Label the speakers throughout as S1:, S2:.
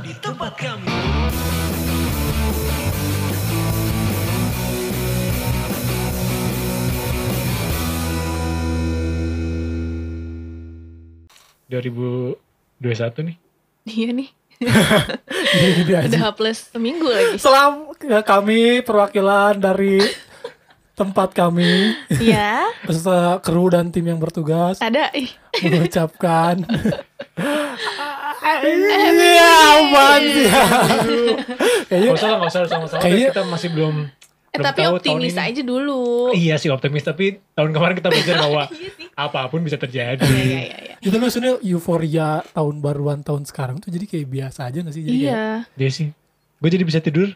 S1: tetap di tempat kami.
S2: dua ribu dua satu nih.
S3: Iya nih.
S4: Aja.
S3: Udah plus seminggu lagi.
S4: Selam kami perwakilan dari tempat kami
S3: Iya.
S4: beserta kru dan tim yang bertugas
S3: Ada.
S4: Mengucapkan Iya, apaan sih? Kayaknya
S2: Gak usah lah, gak usah sama-sama.
S4: Kayaknya-
S2: kita masih belum.
S3: Eh,
S2: belum
S3: tapi
S2: tahu
S3: optimis
S2: tahun ini.
S3: aja dulu.
S2: Iya sih optimis tapi tahun kemarin kita belajar bahwa
S3: Iya apa
S2: pun bisa terjadi.
S3: Iya, iya, iya.
S4: itu maksudnya euforia tahun baruan tahun sekarang tuh jadi kayak biasa aja gak sih? Jadi kayak,
S3: Iya.
S2: Dia sih. Gue jadi bisa tidur.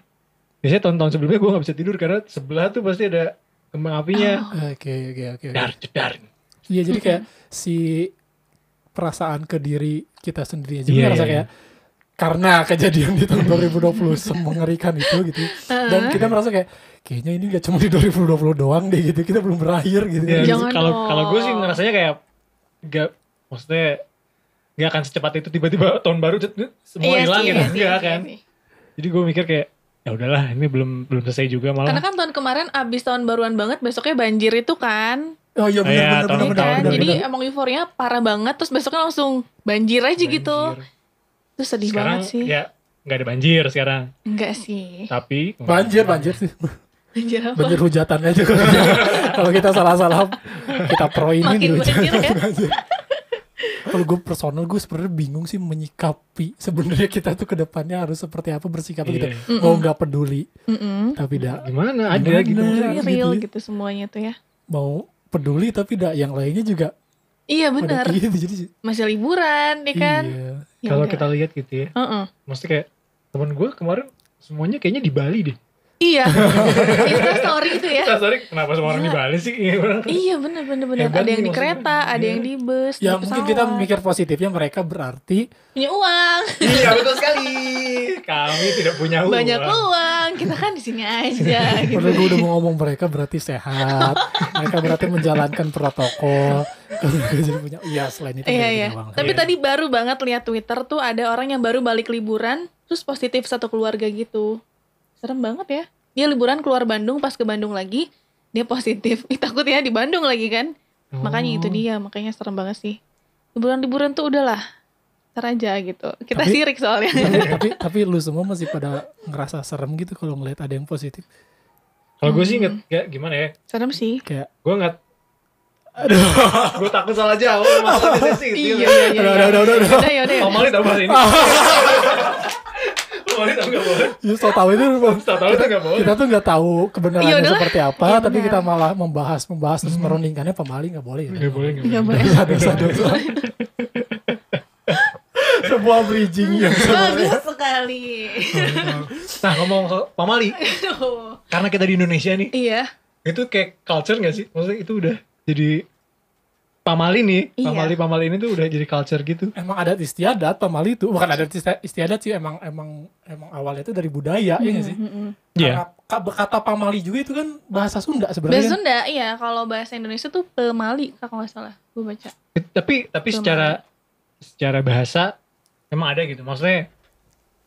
S2: Biasanya tahun-tahun sebelumnya gue gak bisa tidur karena sebelah tuh pasti ada kembang apinya.
S4: Oke oke oke. oke.
S2: Jedar, jedar.
S4: Iya jadi kayak si perasaan ke diri kita sendiri aja.
S2: Iya,
S4: ngerasa
S2: iya,
S4: kayak karena kejadian di tahun 2020 semengerikan itu gitu. Dan kita merasa kayak kayaknya ini gak cuma di 2020 doang deh gitu kita belum berakhir gitu.
S2: Ya,
S3: Jangan
S2: kalau kalau gue sih ngerasanya kayak gak maksudnya gak akan secepat itu tiba-tiba tahun baru semua
S3: Iya
S2: hilang
S3: sih,
S2: gitu.
S3: iya iya
S2: kan. Jadi gue mikir kayak ya udahlah ini belum belum selesai juga
S3: Karena
S2: malah.
S3: kan tahun kemarin abis tahun baruan banget besoknya banjir itu kan.
S4: Oh iya
S2: Iya,
S4: benar benar
S2: tahun
S4: benar
S3: Iya
S4: benar
S3: kan?
S4: benar,
S3: Jadi
S4: benar.
S3: emang euforianya parah banget terus besoknya langsung banjir aja gitu.
S2: Banjir.
S3: Terus sedih
S2: Sekarang
S3: banget sih.
S2: ya nggak ada banjir sekarang.
S3: Enggak sih.
S2: Tapi
S4: banjir banjir sih
S3: Banjir apa?
S4: banjir hujatan aja kalau kita salah-salah kita pro ini
S3: Makin
S4: dihujat.
S3: banjir ya.
S4: Banjir. kalau gue personal gue sebenarnya bingung sih menyikapi sebenarnya kita tuh ke depannya harus seperti apa bersikap gitu
S2: Iya.
S4: mau nggak peduli
S3: Mm-mm.
S4: tapi dah
S2: gimana ada
S4: Gimana?
S2: gitu.
S3: Jadi
S4: gitu
S3: real
S4: ya.
S3: gitu semuanya tuh ya.
S4: mau peduli tapi dah yang lainnya juga
S3: Iya benar.
S4: iya jadi
S3: Masih liburan ya kan?
S4: iya
S3: Ya
S2: Kalau kita lihat gitu ya,
S3: Heeh.
S2: maksudnya kayak temen gue kemarin semuanya kayaknya di Bali deh.
S3: Iya. Story itu ya.
S2: Nah, sorry, kenapa semua orang di
S3: Gila.
S2: Bali sih? Iya, orang.
S3: Iya bener bener bener.
S2: Hebat
S3: Ada yang di kereta, ada
S2: Iya.
S3: yang di bus,
S4: ya mungkin kita mikir positifnya mereka berarti
S3: punya uang,
S2: Iya betul sekali. Kami tidak punya uang.
S3: banyak uang. Kita kan di sini aja gitu.
S4: Padahal gue udah mau ngomong mereka berarti sehat mereka berarti menjalankan protokol jadi punya iya selain itu
S3: Iya iya.
S4: uang.
S3: Tapi
S2: Iya.
S3: tadi baru banget lihat Twitter tuh ada orang yang baru balik liburan terus positif satu keluarga gitu. Serem banget ya. Dia liburan keluar Bandung pas ke Bandung lagi dia positif. Ih, takut ya di Bandung lagi kan. Makanya itu
S2: Oh.
S3: dia, makanya serem banget sih. Liburan-liburan tuh udahlah. Ntar aja gitu. Kita
S4: Tapi-
S3: sirik soalnya.
S4: tapi, tapi tapi lu semua masih pada ngerasa serem gitu kalau ngeliat ada yang positif
S2: Kalau gue sih nggak nggak gimana ya?
S3: serem sih.
S4: kayak
S2: Gue nggak. Aduh, gue takut salah jauh. Masalahnya sih itu.
S3: Iya iya iya.
S4: Udah,
S3: iya.
S4: udah, udah, udah.
S3: Udah ya udah. ya.
S2: Pamali tau bahasa ini. Pamali tau gak boleh.
S4: ya so tahu itu
S2: Tahu-tahu itu gak boleh.
S4: kita tuh nggak tahu
S3: Iya,
S4: kebenarannya seperti apa
S3: Iya,
S4: tapi kita malah membahas membahas terus merundingkannya pemali nggak boleh ya
S2: boleh, gak
S3: Nggak
S2: boleh.
S3: boleh.
S4: dosa dosa sebuah bridging yang
S3: Bagus sekali.
S2: Nah ngomong Pamali, karena kita di Indonesia nih,
S3: Iya.
S2: itu kayak culture gak sih? Maksudnya itu udah jadi Pamali nih,
S3: Iya.
S2: Pamali-Pamali ini tuh udah jadi culture gitu.
S4: emang adat istiadat pamali itu bukan adat isti- istiadat sih emang emang emang awalnya itu dari budaya ya nggak sih.
S2: Iya.
S4: Karena ka- kata pamali juga itu kan bahasa Sunda
S3: Bahasa
S4: sebenarnya kan?
S3: Sunda, iya. Kalau bahasa Indonesia tuh pemali, kalau nggak salah. Gue baca.
S2: Tapi tapi
S3: Pemali.
S2: secara secara bahasa emang ada gitu. Maksudnya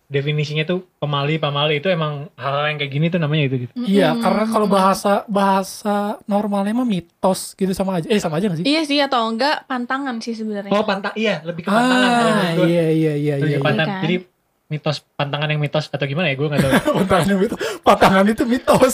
S2: definisinya tuh pemali pamali itu emang hal-hal yang kayak gini tuh namanya itu gitu.
S4: Iya,
S3: Mm-mm.
S4: karena kalau bahasa bahasa normalnya mah mitos gitu sama aja. Eh sama aja gak sih?
S3: Iya sih atau enggak pantangan sih sebenarnya.
S2: Oh pantang iya lebih ke pantangan. kalau
S4: ah, iya iya iya
S2: Lebih
S4: iya. iya.
S2: pantangan.
S3: kan?
S2: Jadi mitos pantangan yang mitos atau gimana ya gue nggak tahu.
S4: Pantangan itu patangan itu mitos.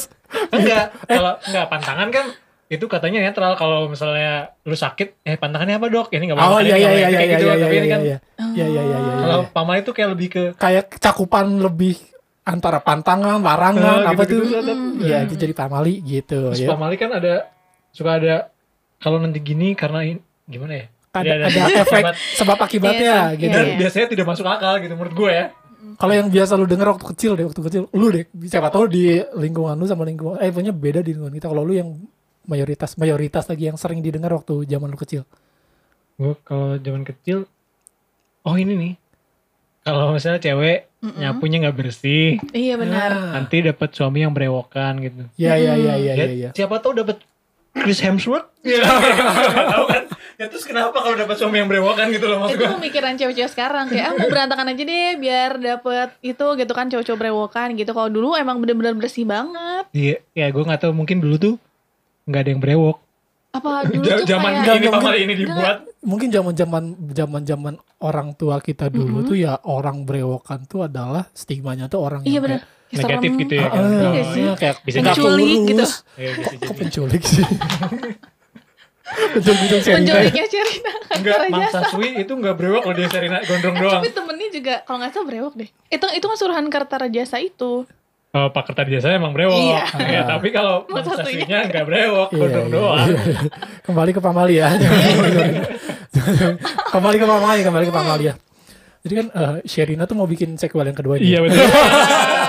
S2: enggak kalau enggak pantangan kan itu katanya netral kalau misalnya lu sakit eh pantangannya apa dok ini nggak
S4: Oh
S2: boleh
S4: iya iya iya
S2: ini
S4: iya
S2: kayak
S4: iya
S2: gitu.
S4: iya
S2: tapi ini
S4: iya
S2: kan
S4: iya. Iya iya iya iya.
S2: kalau
S4: iya.
S2: pamali itu kayak lebih ke
S4: Kayak cakupan lebih antara pantangan, larangan,
S2: Eh,
S4: apa tuh? Iya, itu jadi pamali gitu
S2: terus
S4: ya.
S2: pamali kan ada suka ada kalau nanti gini karena in- gimana ya
S4: Ada,
S2: Iya,
S4: ada efek sebab akibatnya
S3: Iya,
S4: gitu.
S2: dan
S3: Iya.
S2: biasanya tidak masuk akal gitu menurut gue ya
S4: Kalau yang biasa lu denger waktu kecil deh, waktu kecil, lu deh, siapa tahu di lingkungan lu sama lingkungan, eh punya beda di lingkungan kita. Kalau lu yang mayoritas mayoritas lagi yang sering didengar waktu zaman lu kecil.
S2: gue kalau zaman kecil oh ini nih kalau misalnya cewek
S3: Mm-mm.
S2: nyapunya nggak bersih
S3: Iya benar.
S4: Ah.
S2: nanti dapat suami yang berewokan gitu
S4: Iya iya iya iya
S2: Ya,
S4: iya. Ya.
S2: siapa tahu dapat Chris Hemsworth ya tahu kan ya terus kenapa kalau dapat suami yang brewokan gitu loh maksud
S3: itu
S2: gue
S3: pemikiran cewek-cewek sekarang kayak ah mau berantakan aja deh biar dapet itu gitu kan cowok-cowok brewokan gitu kalau dulu emang bener-bener bersih banget
S2: iya ya gue nggak tahu mungkin dulu tuh nggak ada yang brewok
S3: apa dulu tuh
S2: zaman
S3: kayak
S2: ini pamali ini dibuat
S4: Mungkin zaman-zaman zaman-zaman orang tua kita dulu tuh ya orang brewokan tuh adalah stigmanya tuh orang
S3: iya
S4: yang
S3: bener
S4: kayak
S3: Kayak
S2: negatif
S3: serem.
S2: gitu ya
S4: Ah,
S2: kan
S3: Iya
S2: Oh,
S3: sih.
S4: iya, kayak
S2: Bisa
S4: nggak
S3: Penculik gitu.
S2: Iya,
S4: Kok, kok penculik sih? penculik Sherina.
S3: penculiknya Sherina
S2: Enggak,
S3: Kerajaan.
S2: Mang Saswi itu enggak brewok kalau dia Serina gondrong doang.
S3: tapi temennya juga kalau nggak salah brewok deh itu itu kan suruhan Kertarajasa itu
S2: Kalau Pak Kertajasa emang brewok.
S3: Iya.
S2: Ya, tapi kalau
S3: Saswinya
S2: enggak brewok,
S4: Iya,
S2: gondrong
S4: iya,
S2: doang.
S4: iya. kembali ke Pamali ya. kembali ke Pamali, kembali ke Pamali ya. Jadi kan eh, Sherina tuh mau bikin sequel yang kedua
S2: Iya
S4: ini.
S2: betul.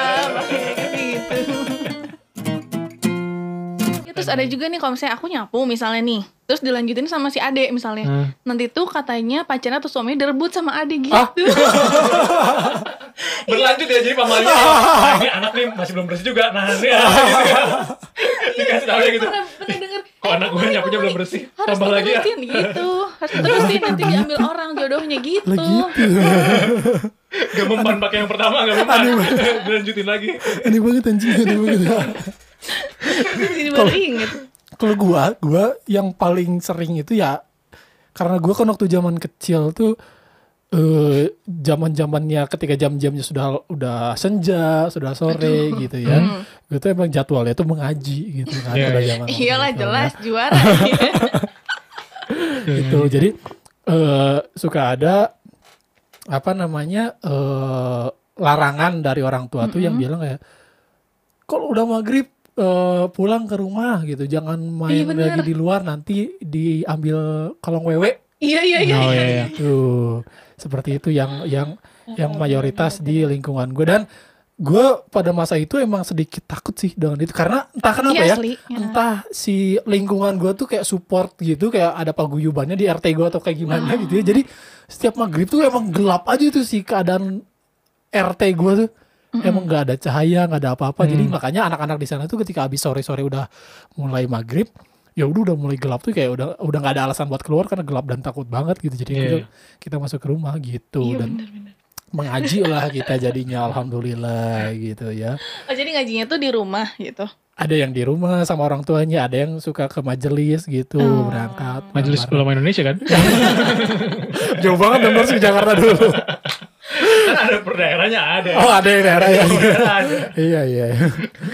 S3: terus ada juga nih kalau misalnya aku nyapu misalnya nih terus dilanjutin sama si ade misalnya
S2: Hmm.
S3: nanti tuh katanya pacarnya atau suaminya direbut sama ade gitu
S4: Ah.
S2: Berlanjut ya jadi pamalinya. Nah, ini anak nih masih belum bersih juga. Nah, ini anak gitu ya. Dikasih tahu ya gitu.
S3: pernah pernah denger
S2: Kok anak gue nyapunya belum bersih?
S3: harus
S2: Tambah lagi ya.
S3: gitu harus diterusin nanti diambil orang jodohnya gitu
S4: Lah gitu.
S2: Gak mempan pakai yang pertama, gak mempan. Dilanjutin lagi.
S4: Ini banget anjing, ini banget.
S3: Inget
S4: Kalau gua, gua yang paling sering itu ya karena gua kan waktu zaman kecil tuh eh zaman zamannya ketika jam-jamnya sudah udah senja, sudah sore gitu ya. Gue tuh emang jadwalnya tuh mengaji gitu kan
S2: Iya,
S4: pada
S2: iya.
S4: zaman
S3: iyalah
S4: itu,
S3: jelas
S4: ya.
S3: juara
S4: gitu. Jadi eh suka ada apa namanya eh larangan dari orang tua tuh yang bilang kayak kalau udah maghrib eh, pulang ke rumah gitu, jangan main
S3: Iya, bener.
S4: lagi di luar nanti diambil kolong wewe.
S3: iya iya iya
S2: Oh iya, iya.
S4: Tuh seperti itu yang yang yang mayoritas di lingkungan gue dan gue pada masa itu emang sedikit takut sih dengan itu karena entah kenapa
S3: Iya,
S4: ya
S3: asli. Ya.
S4: entah si lingkungan gue tuh kayak support gitu kayak ada paguyubannya di RT gue atau kayak gimana gitu ya jadi setiap maghrib tuh emang gelap aja tuh si keadaan RT gue tuh emang nggak ada cahaya nggak ada apa-apa jadi makanya anak-anak di sana tuh ketika habis sore-sore udah mulai maghrib ya udah udah mulai gelap tuh kayak udah udah nggak ada alasan buat keluar karena gelap dan takut banget gitu jadi
S2: Iya,
S4: kita, kita masuk ke rumah gitu
S3: Iya,
S4: dan
S3: bener-bener.
S4: mengaji lah kita jadinya alhamdulillah gitu ya
S3: Oh, jadi ngajinya tuh di rumah gitu.
S4: ada yang di rumah sama orang tuanya ada yang suka ke majelis gitu
S3: Oh.
S4: berangkat
S2: Majelis. Ulama Indonesia kan?
S4: jauh banget harus ke Jakarta dulu
S2: ada per daerahnya ada.
S4: oh ada yang daerah ya
S2: ada.
S4: iya iya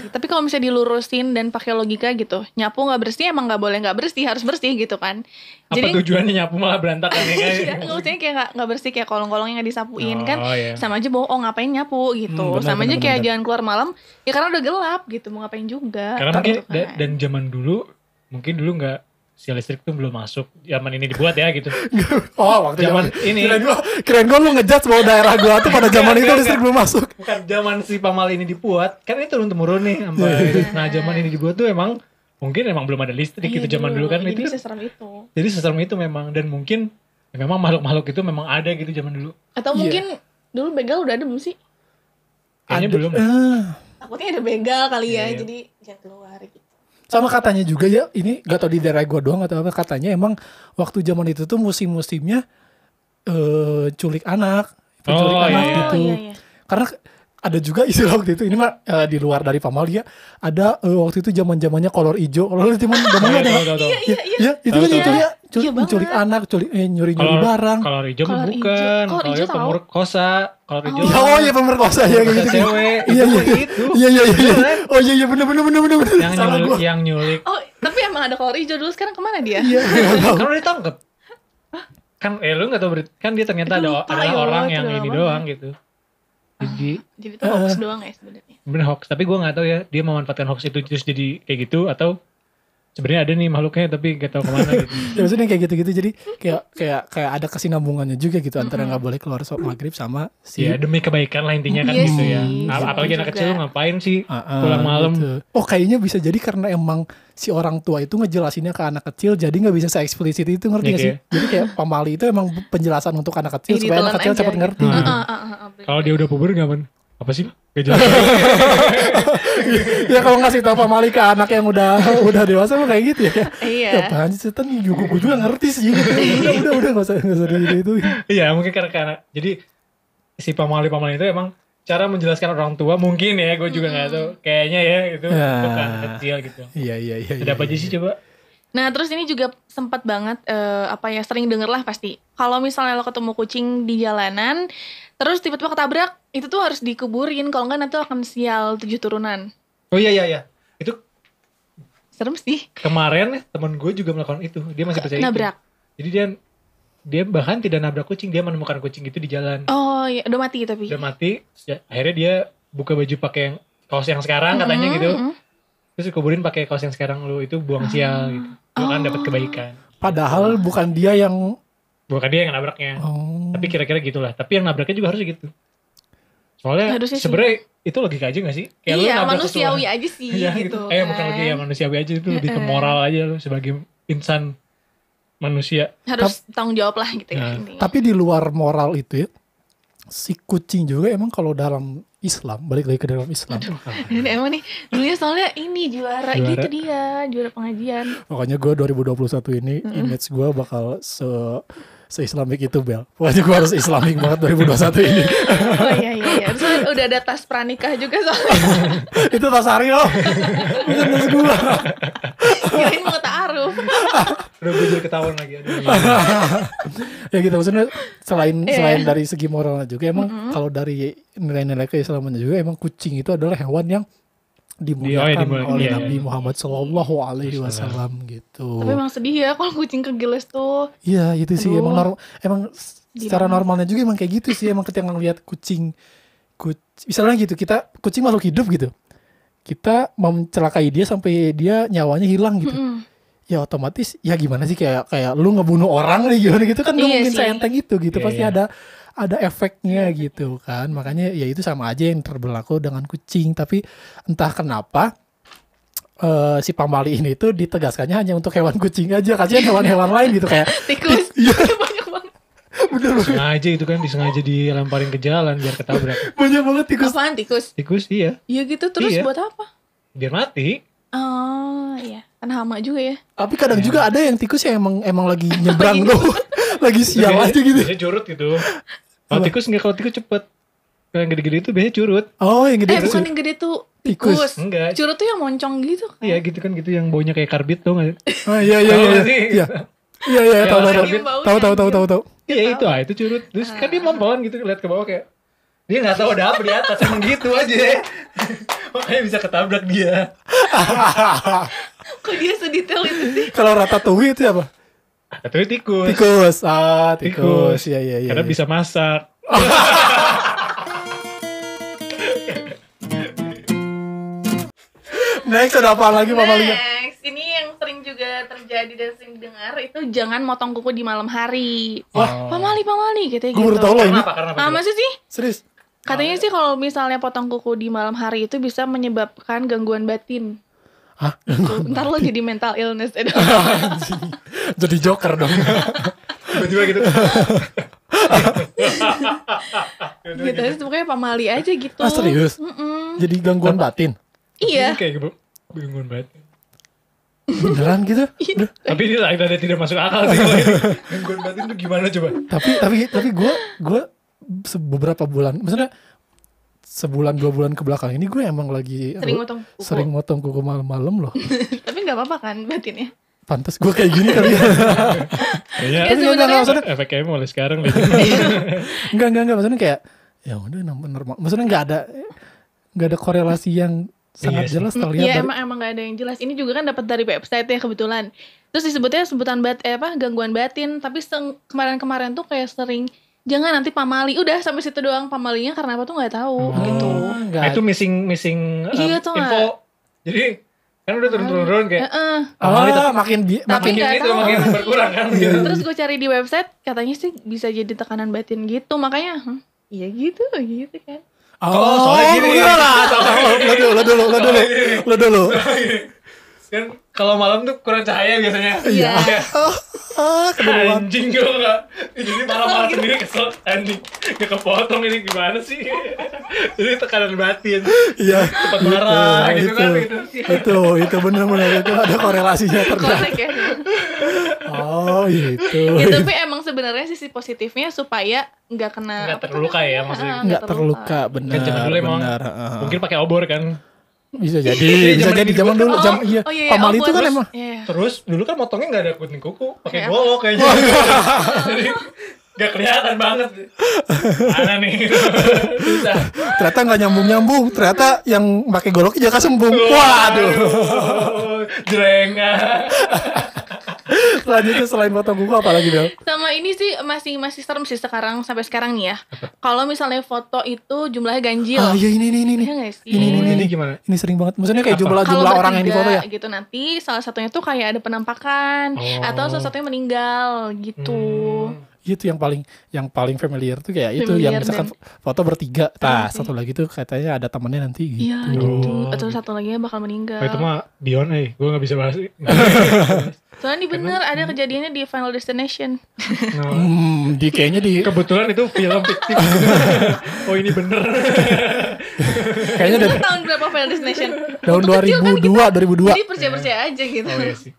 S3: Tapi kalau misalnya dilurusin dan pakai logika gitu, nyapu nggak bersih emang nggak boleh nggak bersih, harus bersih gitu kan.
S2: Apa
S3: Jadi
S2: tujuannya nyapu malah berantakan ya kan?
S3: Iya, nggak maksudnya kayak nggak nggak bersih kayak kolong-kolongnya nggak disapuin
S2: Oh,
S3: kan.
S2: iya.
S3: Sama aja bohong ngapain nyapu gitu.
S4: Hmm, benar,
S3: Sama aja
S4: benar,
S3: kayak
S4: benar.
S3: jangan keluar malam ya karena udah gelap gitu mau ngapain juga.
S2: Karena mungkin
S3: Gitu kan.
S2: dan zaman dulu mungkin dulu nggak si listrik tuh belum masuk zaman ini dibuat ya gitu.
S4: oh waktu
S2: Zaman
S4: zaman
S2: ini.
S4: kirain gua kirain gua lu ngejudge bahwa daerah gua tuh pada zaman itu listrik belum masuk
S2: Bukan zaman si Pamal ini dibuat, kan ini turun temurun nih. sampai-
S3: Iya.
S2: Nah zaman ini dibuat tuh emang mungkin emang belum ada listrik
S3: Iya,
S2: gitu zaman dulu kan
S3: Jadi
S2: itu. kan-
S3: seserem itu.
S2: Jadi seserem itu memang dan mungkin ya memang makhluk-makhluk itu memang ada gitu zaman dulu.
S3: Atau
S4: Iya.
S3: mungkin dulu begal udah ada belum sih?
S2: Kayaknya
S4: Ada-
S2: belum.
S4: eh,
S3: Takutnya ada begal kali ya,
S2: Iya, iya.
S3: jadi jangan keluar gitu.
S4: Sama katanya juga ya ini gak tau di daerah gua doang atau apa katanya emang waktu zaman itu tuh musim-musimnya eh culik anak penculik
S2: Oh,
S4: anak
S2: iya.
S4: gitu
S3: Oh, iya, iya.
S4: karena ada juga istilah waktu itu ini mah eh, di luar dari Pamalia ada eh, waktu itu zaman zamannya kolor hijau kolor itu zaman zamannya ada
S2: Tahu,
S4: nggak?
S2: tahu, tahu.
S3: Iya, iya.
S4: ya itu
S2: Tahu,
S4: kan
S2: tahu.
S4: itu ya culik,
S3: Iya
S4: menculik anak culik eh, nyuri nyuri
S2: Kalau
S4: barang
S2: kalau hijau mah
S3: Kolor
S2: bukan.
S3: Kolor
S2: Kalau
S3: hijau tahu.
S2: pemerkosa, kalau hijau
S4: ya oh iya pemerkosa ya kayak gitu
S2: cewek.
S4: iya
S2: Itu
S4: iya
S2: itu.
S4: iya iya iya
S2: Beneran.
S4: oh iya iya bener bener bener bener
S2: yang nyulik, yang nyulik.
S3: Oh, tapi emang ada kolor hijau dulu sekarang ke mana dia?
S4: iya nggak tahu
S2: Kan udah ditangkap. Kan eh lu gak tau berit- kan dia ternyata ada ada
S3: ya,
S2: orang yang ini doang gitu. Jadi
S3: Jadi itu hoax doang ya sebenarnya.
S2: bener hoax, tapi gua nggak tahu ya dia memanfaatkan hoax itu terus jadi kayak gitu atau sebenarnya ada nih makhluknya tapi gak tahu ke mana gitu.
S4: ya maksudnya kayak gitu-gitu jadi kayak kayak kayak ada kesinambungannya juga gitu antara nggak boleh keluar sok maghrib sama si
S2: ya demi kebaikan lah intinya kan
S3: Iya
S2: gitu
S3: sih,
S2: ya. Ap- Apalagi anak kecil lu ngapain sih
S4: Ah, ah,
S2: pulang malam.
S4: gitu. Oh kayaknya bisa jadi karena emang si orang tua itu ngejelasinnya ke anak kecil jadi nggak bisa se eksplisit itu ngerti
S2: Iya,
S4: gak sih?
S2: kayak-
S4: Jadi kayak pamali itu emang penjelasan untuk anak kecil supaya anak kecil cepat
S3: gitu.
S4: ngerti. Gitu.
S3: Bener.
S2: Kalau dia udah puber ngapain? Apa sih? Gak jelas.
S4: Ya kalau ngasih tau pamali ke anak yang udah udah dewasa mah kayak gitu ya.
S3: Iya.
S4: ya apaan sih setan? Juga gue juga ngerti sih. Gitu udah udah udah gak usah gak usah gitu itu
S2: iya mungkin karena, karena jadi si pamali pamali itu emang cara menjelaskan orang tua mungkin ya gue juga nggak tahu. Kayaknya ya itu
S4: Ya.
S2: bukan kecil gitu.
S4: Iya iya iya
S2: ada apa aja sih coba?
S3: Nah terus ini juga sempat banget eh, apa ya sering denger lah pasti. Kalau misalnya lo ketemu kucing di jalanan, terus tiba-tiba ketabrak, itu tuh harus dikuburin. Kalau enggak nanti akan sial tujuh turunan.
S2: oh iya iya iya itu
S3: Serem sih.
S2: kemarin temen gue juga melakukan itu dia masih percaya itu.
S3: Nabrak.
S2: jadi dia dia bahkan tidak nabrak kucing dia menemukan kucing itu di jalan
S3: Oh iya, udah mati tapi.
S2: udah mati ya, akhirnya dia buka baju pakai yang kaos yang sekarang katanya
S3: Mm-mm,
S2: gitu
S3: mm-mm.
S2: terus dikuburin pakai kaos yang sekarang lu itu buang sial gitu lu kan dapat
S3: Oh.
S2: kebaikan
S4: padahal bukan dia yang
S2: bukan dia yang nabraknya
S4: oh,
S2: tapi kira-kira gitulah tapi yang nabraknya juga harus gitu soalnya sebenarnya itu logika aja gak sih Kayak
S3: iya, manusiawi aja sih
S2: Iya
S3: gitu.
S2: gitu. Eh bukan
S3: kan.
S2: lagi ya manusiawi aja itu lebih ke moral aja lu sebagai insan manusia.
S3: Harus tanggung jawab lah gitu ya
S2: Nah,
S4: tapi di luar moral itu ya si kucing juga emang kalau dalam Islam balik lagi ke dalam Islam
S3: Ini emang nih dulunya soalnya ini juara,
S2: Juara.
S3: gitu dia, juara pengajian.
S4: Pokoknya gue 2021 ini image gue bakal se se Islamik itu Bel. Pokoknya gue harus Islamik banget 2021 ini.
S3: Oh iya iya iya. Terus udah ada tas pranikah juga soalnya.
S4: itu tas Aryo. Bukan tas gue.
S3: Kirain mau ta'aruf.
S2: Udah gue jadi ketahuan lagi. Aduh,
S4: ya gitu maksudnya selain
S3: Iya.
S4: selain dari segi moralnya juga emang kalau dari nilai-nilai keislamannya juga emang kucing itu adalah hewan yang dimuliakan
S2: dimuliakan,
S4: oleh
S2: iya,
S4: Nabi
S2: iya.
S4: Muhammad Shallallahu Alaihi Wasallam gitu.
S3: Tapi emang sedih ya kalau kucing kegiles tuh.
S4: Iya itu sih
S3: Aduh.
S4: emang norm, emang s-
S3: Di
S4: secara normalnya juga emang kayak gitu sih emang ketika ngelihat kucing kuc misalnya gitu kita kucing makhluk hidup gitu kita mau mencelakai dia sampai dia nyawanya hilang gitu
S3: Mm-mm.
S4: ya otomatis ya gimana sih kayak kayak lu ngebunuh orang nih gimana gitu kan nggak
S3: Iya
S4: mungkin
S3: sih.
S4: seenteng itu gitu
S2: Iya,
S4: pasti
S2: iya.
S4: ada ada efeknya gitu kan makanya ya itu sama aja yang terberlaku dengan kucing tapi entah kenapa eh, si pamali ini tuh ditegaskannya hanya untuk hewan kucing aja kasihan hewan-hewan lain gitu kayak
S3: Tikus.
S4: Iya.
S3: Banyak banget.
S4: bener
S2: sengaja itu kan disengaja dilemparin ke jalan biar ketabrak.
S4: banyak banget tikus
S3: Apaan tikus?
S2: Tikus iya,
S3: Iya gitu terus
S2: Iya.
S3: buat apa?
S2: biar mati.
S3: Oh iya. Kan hama juga ya.
S4: tapi kadang
S2: Iya.
S4: juga ada yang tikus yang emang emang lagi nyebrang tuh lagi sial
S2: Biasanya-
S4: aja gitu
S2: Biasanya curut gitu. Kalau tikus enggak kalau tikus cepet. Kalau yang gede-gede itu biasanya curut.
S4: oh yang gede
S3: Eh
S4: itu
S3: bukan yang gede tuh
S4: Tikus.
S3: tikus.
S2: Enggak.
S3: Curut tuh yang moncong gitu kan.
S2: Iya gitu kan gitu yang baunya kayak karbit tuh nggak?
S4: oh iya iya
S2: Tahu
S4: iya
S2: nggak sih?
S4: iya iya iya tahu tahu tahu
S3: baunya
S4: tahu tahu tahu tahu tahu
S2: Iya itu ah itu curut. Terus kan dia mompon gitu lihat ke bawah kayak dia nggak tahu ada apa di atas emang gitu aja. Makanya bisa ketabrak dia.
S3: Kok dia sedetail itu sih?
S4: kalau ratatouille itu apa
S2: Tapi tikus.
S4: tikus ah tikus
S2: Tikus.
S4: iya iya iya
S2: Karena
S4: iya.
S2: bisa masak.
S4: next ada apa lagi Mama Lia
S3: Next, ini yang sering juga terjadi dan sering dengar itu jangan motong kuku di malam hari.
S2: Wah.
S3: Pamali, pamali katanya
S4: gue
S3: gitu.
S4: baru tahu loh ini
S2: Kenapa? Karena apa?
S3: Ah, sih?
S4: serius
S3: Katanya sih kalau misalnya potong kuku di malam hari itu bisa menyebabkan gangguan batin.
S4: Hah?
S3: Tuh, ntar lo jadi mental illness.
S4: Anjing. jadi joker dong
S2: Tiba-tiba gitu.
S3: gitu sih pokoknya pamali aja gitu.
S4: ah serius
S3: Mm-mm.
S4: jadi gangguan batin
S3: Iya.
S2: Kayak gitu. Bingung banget.
S4: beneran gitu Udah.
S2: Tapi ini ada tidak masuk akal sih. Gangguan batin tuh gimana coba?
S4: tapi tapi tapi gue gue beberapa bulan maksudnya sebulan dua bulan ke belakang ini gue emang lagi
S3: Sering motong kuku.
S4: sering motong kuku malam-malam loh
S3: Tapi nggak apa-apa kan batinnya.
S4: pantas gue kayak gini kali ya
S2: Kayaknya
S3: Ya,
S4: Tapi maksudnya
S2: efeknya mulai sekarang deh.
S4: enggak enggak enggak maksudnya kayak ya udah normal normal maksudnya enggak ada enggak ada korelasi yang sangat
S2: Iya
S4: jelas terlihat
S3: Iya
S4: dari
S3: emang emang gak ada yang jelas. Ini juga kan dapat dari website ya kebetulan. Terus disebutnya sebutan bat eh, apa gangguan batin. Tapi kemarin-kemarin tuh kayak sering jangan nanti pamali. Udah sampai situ doang pamalinya karena apa tuh nggak tahu
S2: Oh.
S3: gitu.
S4: enggak
S2: Nah, itu missing missing um,
S3: Iya,
S2: info. Jadi kan udah turun-turun kayak
S3: Heeh.
S2: pamali
S4: ah,
S2: tapi
S4: makin bi-
S3: Tapi
S4: makin
S2: itu
S3: tahu.
S2: makin berkurang kan.
S4: Iya.
S3: Terus gue cari di website katanya sih bisa jadi tekanan batin gitu. Makanya hmm, iya gitu gitu kan.
S4: oh,
S2: soalnya gini.
S4: udah lah lo dulu lo dulu lo dulu lo dulu
S2: kan kalau malam tuh kurang cahaya biasanya.
S3: Iya.
S2: Kayak,
S4: Ah, kebetulan.
S2: Anjing gue enggak. Jadi marah-marah sendiri kesel anjing. Gak kepotong ini gimana sih? Jadi tekanan batin.
S4: Iya.
S2: Cepat marah gitu
S4: itu,
S2: kan gitu.
S4: itu, itu bener-bener itu ada korelasinya ternyata.
S3: Ya.
S4: Oh, itu.
S3: ya tapi emang sebenarnya sisi positifnya supaya nggak kena tuh
S2: terluka ya maksudnya.
S3: Ah,
S4: Nggak terluka, benar.
S2: Kan zaman dulu emang
S4: benar.
S2: mungkin pakai obor kan.
S4: Bisa jadi,
S2: Iya,
S4: bisa
S2: zaman
S4: jadi
S2: itu
S4: zaman
S2: kan-
S4: dulu,
S3: Oh,
S4: jam iya.
S3: oh iya, iya,
S4: Pamal
S3: oh,
S4: itu kan
S3: terus-
S4: emang
S3: Iya.
S2: Terus dulu kan motongnya nggak ada kuning kuku, pakai golok kayaknya. Jadi nggak kelihatan banget. Mana nih? Susah.
S4: ternyata nggak nyambung nyambung. Ternyata yang pakai golok juga kesembung. Waduh.
S2: Jerenga.
S4: Selanjutnya selain foto kuku apa lagi Bel?
S3: Sama ini sih masih masih serem sih sekarang sampai sekarang nih ya. Kalau misalnya foto itu jumlahnya ganjil.
S4: Ah iya ini ini ini.
S3: Iya nggak sih?
S4: Ini, ini, ini,
S2: Ini gimana?
S4: Ini sering banget. Maksudnya kayak
S2: Apa?
S4: jumlah jumlah orang yang
S3: bertiga
S4: difoto ya.
S3: gitu nanti salah satunya tuh kayak ada penampakan
S2: Oh.
S3: atau salah satunya meninggal gitu.
S2: Hmm.
S4: Itu yang paling yang paling familiar tuh kayak itu
S3: Familiar
S4: yang misalkan foto bertiga. Nah, satu lagi tuh katanya ada temennya nanti gitu.
S3: Iya gitu. Atau satu lagi bakal meninggal.
S2: Oh, itu mah Dion eh, gue gak bisa bahas.
S3: Soalnya ini bener ada kejadiannya di Final Destination.
S2: Nah,
S4: Hmm, di kayaknya di
S2: Kebetulan itu film fiktif. oh ini bener.
S4: kayaknya
S3: Itu
S4: dari
S3: tahun berapa Final Destination?
S4: tahun
S3: Waktu kecil kan
S4: 2002 2002.
S3: Jadi percaya-percaya aja gitu.
S2: Oh iya sih.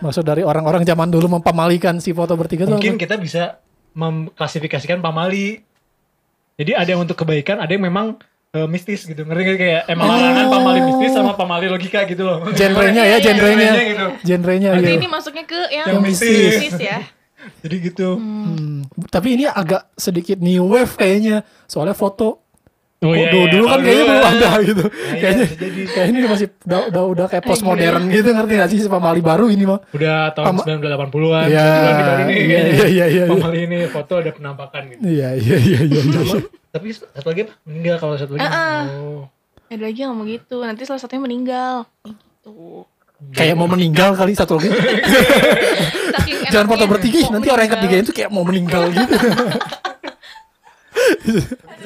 S4: Maksud dari orang-orang zaman dulu mempamalikan si foto bertiga tuh
S2: Mungkin kita bisa mengklasifikasikan pamali. Jadi ada yang untuk kebaikan, ada yang memang eh, mistis gitu. Ngerti nggak kayak emang larangan pamali mistis sama pamali logika gitu loh.
S4: genrenya ya,
S3: Iya, iya,
S4: genrenya.
S2: genrenya gitu.
S4: Genrenya
S3: Berarti
S4: iya.
S3: ini masuknya ke yang,
S2: Yang mistis.
S3: mistis ya.
S2: Jadi gitu.
S4: Hmm, tapi ini agak sedikit new wave kayaknya. Soalnya foto
S2: Oh iya,
S4: dulu,
S2: iya,
S4: dulu kan
S2: kalau
S4: kayaknya belum
S2: kan.
S4: ada gitu.
S2: iya,
S4: kayaknya
S2: bisa jadi.
S4: kayak ini masih udah udah, udah kayak post
S3: Iya.
S4: modern gitu ngerti gak sih si pamali baru ini mah.
S2: Udah tahun
S4: Pama-
S2: 1980-an.
S4: Iya, iya, iya, iya, iya.
S2: Pamali ini foto ada penampakan gitu.
S4: Iya iya iya iya.
S2: Tapi satu lagi apa? Meninggal kalau satu lagi.
S3: Ah, ah.
S2: Oh.
S3: Ada lagi yang ngomong gitu. Nanti salah satunya meninggal. Gitu.
S4: kayak mau meninggal kali satu lagi. Jangan foto bertiga,
S3: mau
S4: nanti orang yang
S3: meninggal.
S4: ketiga itu kayak mau meninggal gitu.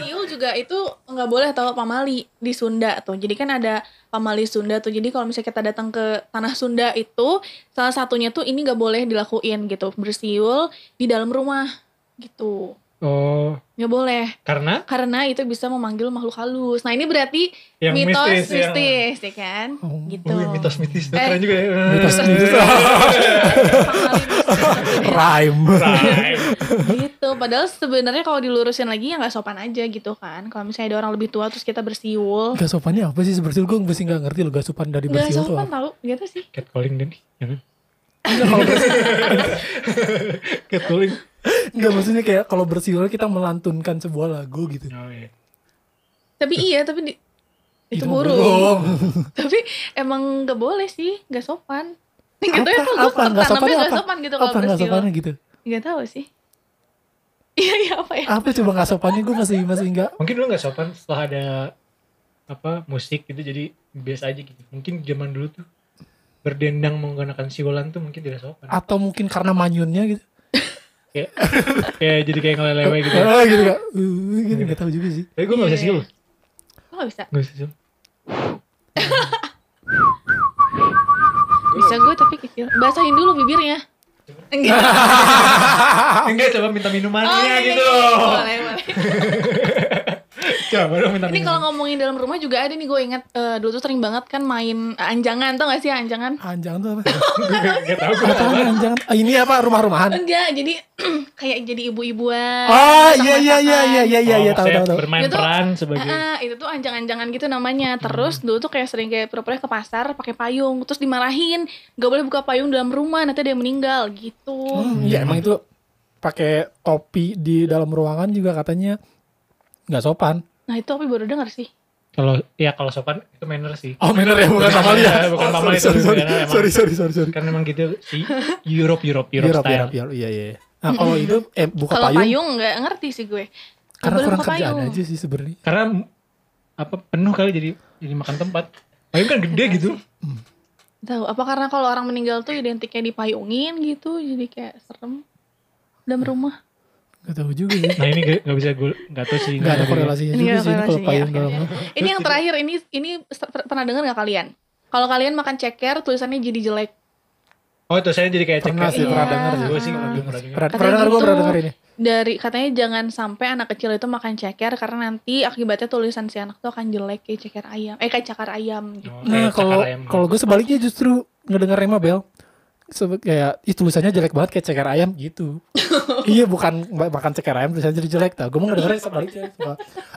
S3: Siu juga itu nggak boleh tahu pamali di Sunda tuh. Jadi kan ada pamali Sunda tuh. Jadi kalau misalnya kita datang ke tanah Sunda itu salah satunya tuh ini nggak boleh dilakuin gitu. Bersiul di dalam rumah gitu.
S2: Oh,
S3: Nggak boleh.
S2: karena
S3: Karena itu bisa memanggil makhluk halus. Nah ini berarti
S2: Yang
S3: mitos
S2: mistis,
S3: mistis,
S2: yang-
S3: ya kan?
S4: Oh,
S3: gitu.
S2: Oh, iya, mitos-mitis.
S3: Eh.
S2: Keren juga ya.
S4: Mitos mitos.
S3: Mistis.
S4: Rhyme.
S2: Right.
S3: gitu padahal sebenarnya kalau dilurusin lagi ya nggak sopan aja gitu kan kalau misalnya ada orang lebih tua terus kita bersiul
S4: Gak sopannya apa sih bersiul gue masih gak ngerti lo gak sopan dari
S3: nggak
S4: bersiul tuh
S3: sopan
S4: apa.
S3: tau gitu sih
S2: Catcalling deh nih.
S4: Kalau bersiul,
S2: Catcalling.
S4: Enggak maksudnya kayak kalau bersiul kita melantunkan sebuah lagu gitu.
S2: Oh iya.
S3: tapi iya tapi di, itu,
S4: mah
S3: burung
S4: burung.
S3: tapi emang nggak boleh sih nggak sopan gitu ya
S4: apa
S3: kok gue
S4: apa nggak sopannya
S3: nggak
S4: apa?
S3: sopan gitu kalau
S4: apa nggak
S3: bersiul
S4: sopannya gitu?
S3: nggak tahu sih iya iya apa ya
S4: Apa coba nggak sopannya gue masih masih nggak.
S2: Mungkin lu gak sopan setelah ada apa musik gitu jadi biasa aja gitu. Mungkin zaman dulu tuh berdendang menggunakan siulan tuh mungkin tidak sopan.
S4: Atau mungkin karena manyunnya gitu.
S2: Kayak kayak jadi kayak ngelelewe gitu.
S4: Ah, gitu gak? Uh, gitu nggak tahu juga sih.
S2: Tapi gue gak bisa siul.
S3: kok nggak bisa
S2: Gak bisa siul.
S3: bisa gue tapi kecil basahin dulu bibirnya enggak
S2: Enggak coba minta minumannya
S3: oh iya,
S2: gitu.
S3: iya, iya. boleh boleh
S2: Coba dong minta
S3: Ini kalau ngomongin dalam rumah juga ada nih gue inget eh, dulu tuh sering banget kan main eh, anjangan tau gak sih anjangan?
S4: Anjangan tuh apa?
S2: Gak tau gue
S4: anjangan? Ah, ini apa rumah-rumahan?
S3: Enggak, jadi kayak jadi ibu-ibuan.
S4: Oh iya iya iya iya iya iya iya tahu tahu tahu.
S2: Bermain
S3: Itu-
S2: peran sebagai
S3: Ah, itu tuh anjang-anjangan gitu namanya. Terus dulu tuh kayak sering kayak pura-pura ke pasar pakai payung, terus dimarahin, gak boleh buka payung dalam rumah nanti ada yang meninggal gitu.
S4: Hmm, ya emang itu pakai topi di dalam ruangan juga katanya nggak sopan.
S3: Nah itu tapi baru dengar sih.
S2: kalau ya kalau sopan itu manner sih.
S4: Oh bener ya bukan pamali ya?
S2: Bukan
S4: Oh,
S2: pamali
S4: sorry,
S2: itu
S4: sorry,
S2: karena emang-
S4: sorry, sorry, sorry, sorry.
S2: Kan memang gitu si Europe Europe Europe,
S4: Europe,
S2: style.
S4: Europe, Europe, iya iya. Nah kalau itu eh buka
S3: Kalau
S4: payung,
S3: payung nggak ngerti sih gue.
S4: Karena kurang
S3: buka
S4: kerjaan
S3: payung.
S4: aja sih sebenarnya.
S2: Karena apa penuh kali jadi jadi makan tempat. Payung kan gede gitu.
S3: Tahu apa karena kalau orang meninggal tuh identiknya dipayungin gitu, jadi kayak serem dalam rumah.
S4: Gak tahu juga sih.
S2: Nah ini gak, gak bisa gue gak tahu sih.
S4: Gak ada korelasinya
S3: Ini
S4: juga sih ini kalau payung dalam.
S3: Ini yang terakhir ini ini per- pernah dengar nggak kalian? Kalau kalian makan ceker, tulisannya jadi jelek.
S2: Oh itu saya jadi kayak cek
S4: Pernah sih,
S3: Iya.
S4: pernah denger sih.
S2: Gue sih pernah.
S4: Pernah, denger gue pernah denger ini.
S3: Dari katanya jangan sampai anak kecil itu makan ceker karena nanti akibatnya tulisan si anak tuh akan jelek kayak ceker ayam. Eh kayak cakar ayam gitu.
S2: Oh,
S4: Nah kalau kalau gue sebaliknya justru ngedenger Rema Bel kayak ih tulisannya jelek banget kayak ceker ayam gitu iya bukan ma- makan ceker ayam tulisannya jadi jelek tau gue mau ngedengernya sebaliknya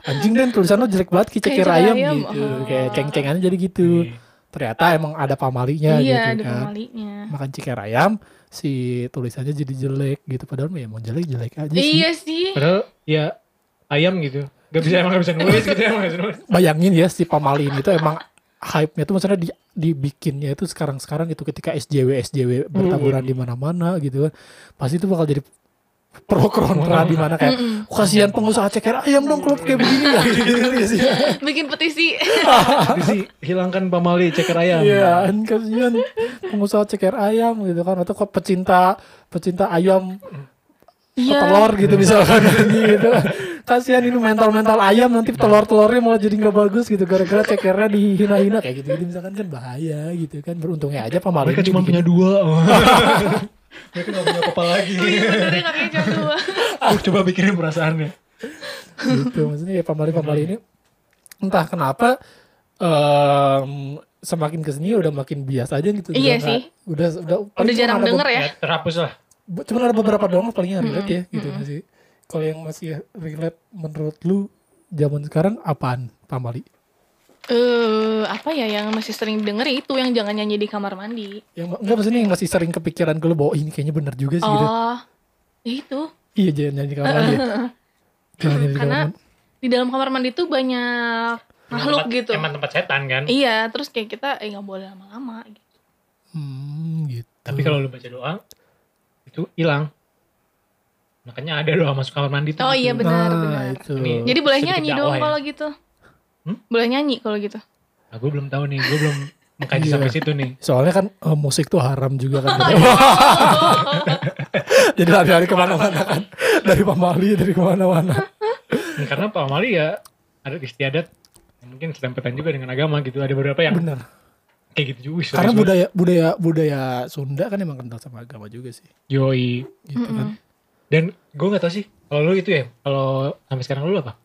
S4: anjing dan tulisan lo jelek banget kayak ceker
S3: ceker
S4: ayam,
S3: ayam,
S4: gitu
S3: oh.
S4: kayak ceng-cengannya jadi gitu
S2: Iya.
S4: ternyata emang ada pamalinya
S3: iya,
S4: gitu
S3: ada
S4: kan
S3: pemalinya.
S4: makan ceker ayam si tulisannya jadi jelek gitu padahal ya mau jelek jelek aja sih
S3: Iya sih.
S2: Padahal ya ayam gitu. Gak bisa emang gak bisa nulis gitu emang gak bisa nulis.
S4: bayangin ya si pamali ini tuh emang hype-nya tuh maksudnya di, dibikinnya itu sekarang-sekarang gitu ketika SJW SJW bertaburan di mana-mana gitu kan pasti itu bakal jadi pro kontra di mana kayak. "Oh, kasihan pengusaha ceker ayam dong kalau kayak begini ya gitu gitu sih
S3: Bikin petisi.
S2: Sih hilangkan pamali ceker ayam.
S4: iya kan kasihan pengusaha ceker ayam gitu kan atau kok pecinta pecinta ayam
S3: Iya.
S4: telur gitu misalkan gitu kasihan ini mental mental ayam nanti telur telurnya malah jadi nggak bagus gitu gara-gara cekernya dihina-hina kayak gitu gitu misalkan kan bahaya gitu kan beruntungnya aja pemalu
S2: Mereka cuma punya dua. Mereka gak punya apa lagi.
S3: Oh iya ya cuma
S2: coba pikirin perasaannya.
S4: gitu maksudnya ya pamali pamali ini entah kenapa em, semakin ke sini udah makin bias aja gitu
S3: Iya
S4: Udah
S3: sih.
S4: nggak- udah udah
S3: Udah
S4: cuma
S3: jarang denger ya.
S2: Ya, terhapus lah.
S4: cuman ada beberapa doang paling yang relate ya gitu nggak sih kalau yang masih relate menurut lu zaman sekarang apaan pamali
S3: Eh, apa ya yang masih sering denger itu yang jangan nyanyi di kamar mandi.
S4: yang enggak maksudnya yang masih sering kepikiran ke lu bahwa "Oh, ini kayaknya bener juga sih gitu
S3: Oh, ya itu.
S4: iya jangan nyanyi di kamar mandi ya. jangan nyanyi di kamar
S3: Karena
S4: mandi
S3: di dalam kamar mandi itu banyak makhluk
S2: Tempat-
S3: gitu.
S2: Emang tempat setan kan.
S3: Iya, terus kayak kita eh nggak boleh lama-lama gitu.
S4: hmm gitu
S2: Tapi kalau lu baca doa itu hilang. Makanya ada doa masuk kamar mandi tuh.
S3: Oh
S2: gitu.
S3: iya benar
S4: Nah,
S3: benar.
S4: itu
S2: Ini-
S3: Jadi boleh nyanyi dong
S2: ya.
S3: kalau gitu.
S2: Hmm?
S3: Boleh nyanyi kalau gitu.
S2: Nah, gue belum tahu nih. Gue belum mengkaji
S4: Iya.
S2: sampai situ nih.
S4: soalnya kan eh, musik tuh haram juga kan jadi lari-lari ke mana-mana kan dari pamali dari ke mana-mana
S2: Nah, karena Pak Mali ya ada istiadat mungkin sedempetan juga dengan agama gitu. Ada beberapa yang
S4: bener
S2: kayak gitu juga.
S4: karena budaya budaya budaya Sunda kan emang kental sama agama juga sih
S2: Yoi.
S4: gitu kan
S2: Dan gue gak tau sih. Kalau lu itu ya. Kalau sampai sekarang lu apa?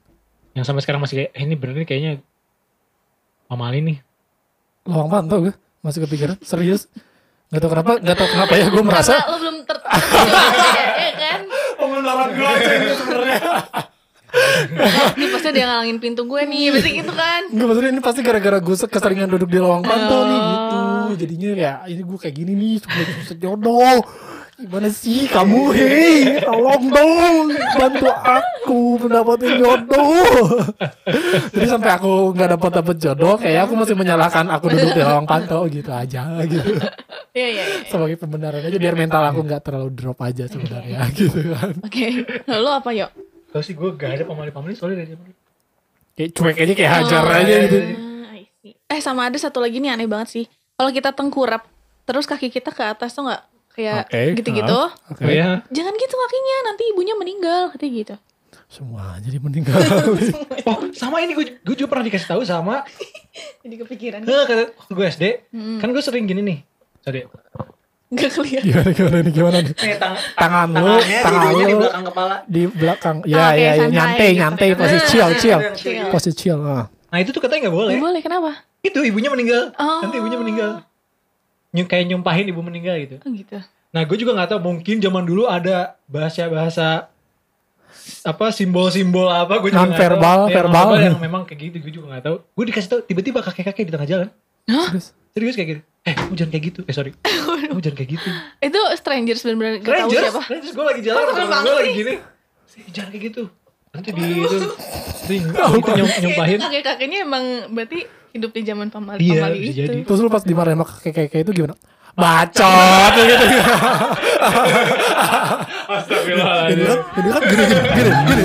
S2: Yang sampai sekarang masih kayak, eh, ini bener nih kayaknya Pak Mali nih.
S4: lawang pantau gue masih kepikiran serius nggak tau kenapa nggak tau kenapa ya gue merasa
S3: lo belum ter ya, kan?
S4: pengenalan gue aja ini sebenarnya
S3: Ini pasti dia ngalangin pintu gue nih, berarti gitu kan?
S4: Enggak maksudnya ini pasti gara-gara gue keseringan duduk di lawang pantau nih gitu jadinya ya ini gue kayak gini nih sebelum susah jodoh gimana sih kamu hei tolong dong bantu aku mendapatkan jodoh jadi sampai aku nggak dapat dapat jodoh kayak aku masih menyalahkan aku duduk di lawang pantau gitu aja gitu
S3: Iya iya. iya.
S4: sebagai pembenaran aja biar mental aku nggak terlalu drop aja sebenarnya gitu kan
S3: Oke, lalu apa yuk?
S2: Tau sih gue gak ada Pak Mali Pak Mali soalnya dari
S4: kayak cuek aja kayak hajar
S3: Oh,
S4: aja gitu.
S3: Eh sama ada satu lagi nih aneh banget sih. Kalau kita tengkurap, terus kaki kita ke atas tuh nggak kayak
S4: Oke,
S3: gitu-gitu.
S4: ah, oke
S2: Oh ya,
S3: Jangan gitu kakinya, nanti ibunya meninggal katanya gitu.
S4: semua jadi meninggal
S2: oh sama ini gue gue juga pernah dikasih tahu sama
S3: Jadi kepikiran.
S2: eh, kata gue SD
S3: Hmm.
S2: kan gue sering gini nih sorry
S3: Gak kelihatan.
S4: gimana gimana nih gimana nih
S2: Nih, tang
S4: tangan lu tangan lu
S2: belakang kepala
S4: di belakang ya
S3: Oke,
S4: ya, ya
S3: santai
S4: nyantai
S3: gitu.
S4: nyantai posisi chill chill
S3: chill.
S4: posisi chill ah.
S2: nah itu tuh katanya nggak boleh
S3: Gak boleh, kenapa?
S2: itu ibunya meninggal
S3: Oh.
S2: nanti ibunya meninggal Ny- kayak nyumpahin ibu meninggal gitu.
S3: Oh gitu.
S2: nah gue juga nggak tahu mungkin zaman dulu ada bahasa bahasa apa simbol-simbol apa gue juga nggak
S4: Non-verbal,
S2: tahu. Ya,
S4: verbal.
S2: non-verbal yang memang kayak gitu gue juga nggak tahu. Gue dikasih tahu tiba-tiba kakek-kakek di tengah jalan.
S4: Terus,
S2: serius? Kayak gitu. Eh kamu jangan kayak gitu. Eh sorry. Kamu jangan kayak gitu.
S3: Itu strangers bener-bener gak tahu siapa.
S2: Rangers gue lagi jalan,
S3: Oh,
S2: gue lagi gini. "Sih, Jangan kayak gitu. Nanti di itu, nyum- nyumpahin.
S3: Kakek-kakeknya emang berarti hidup di zaman pamali,
S2: Iya,
S3: pamali itu.
S2: jadi.
S4: terus lu pas dimarahin sama kakek kakek itu gimana bacot gitu
S2: Astagfirullah.
S4: ini kan ini kan gini gini gini gini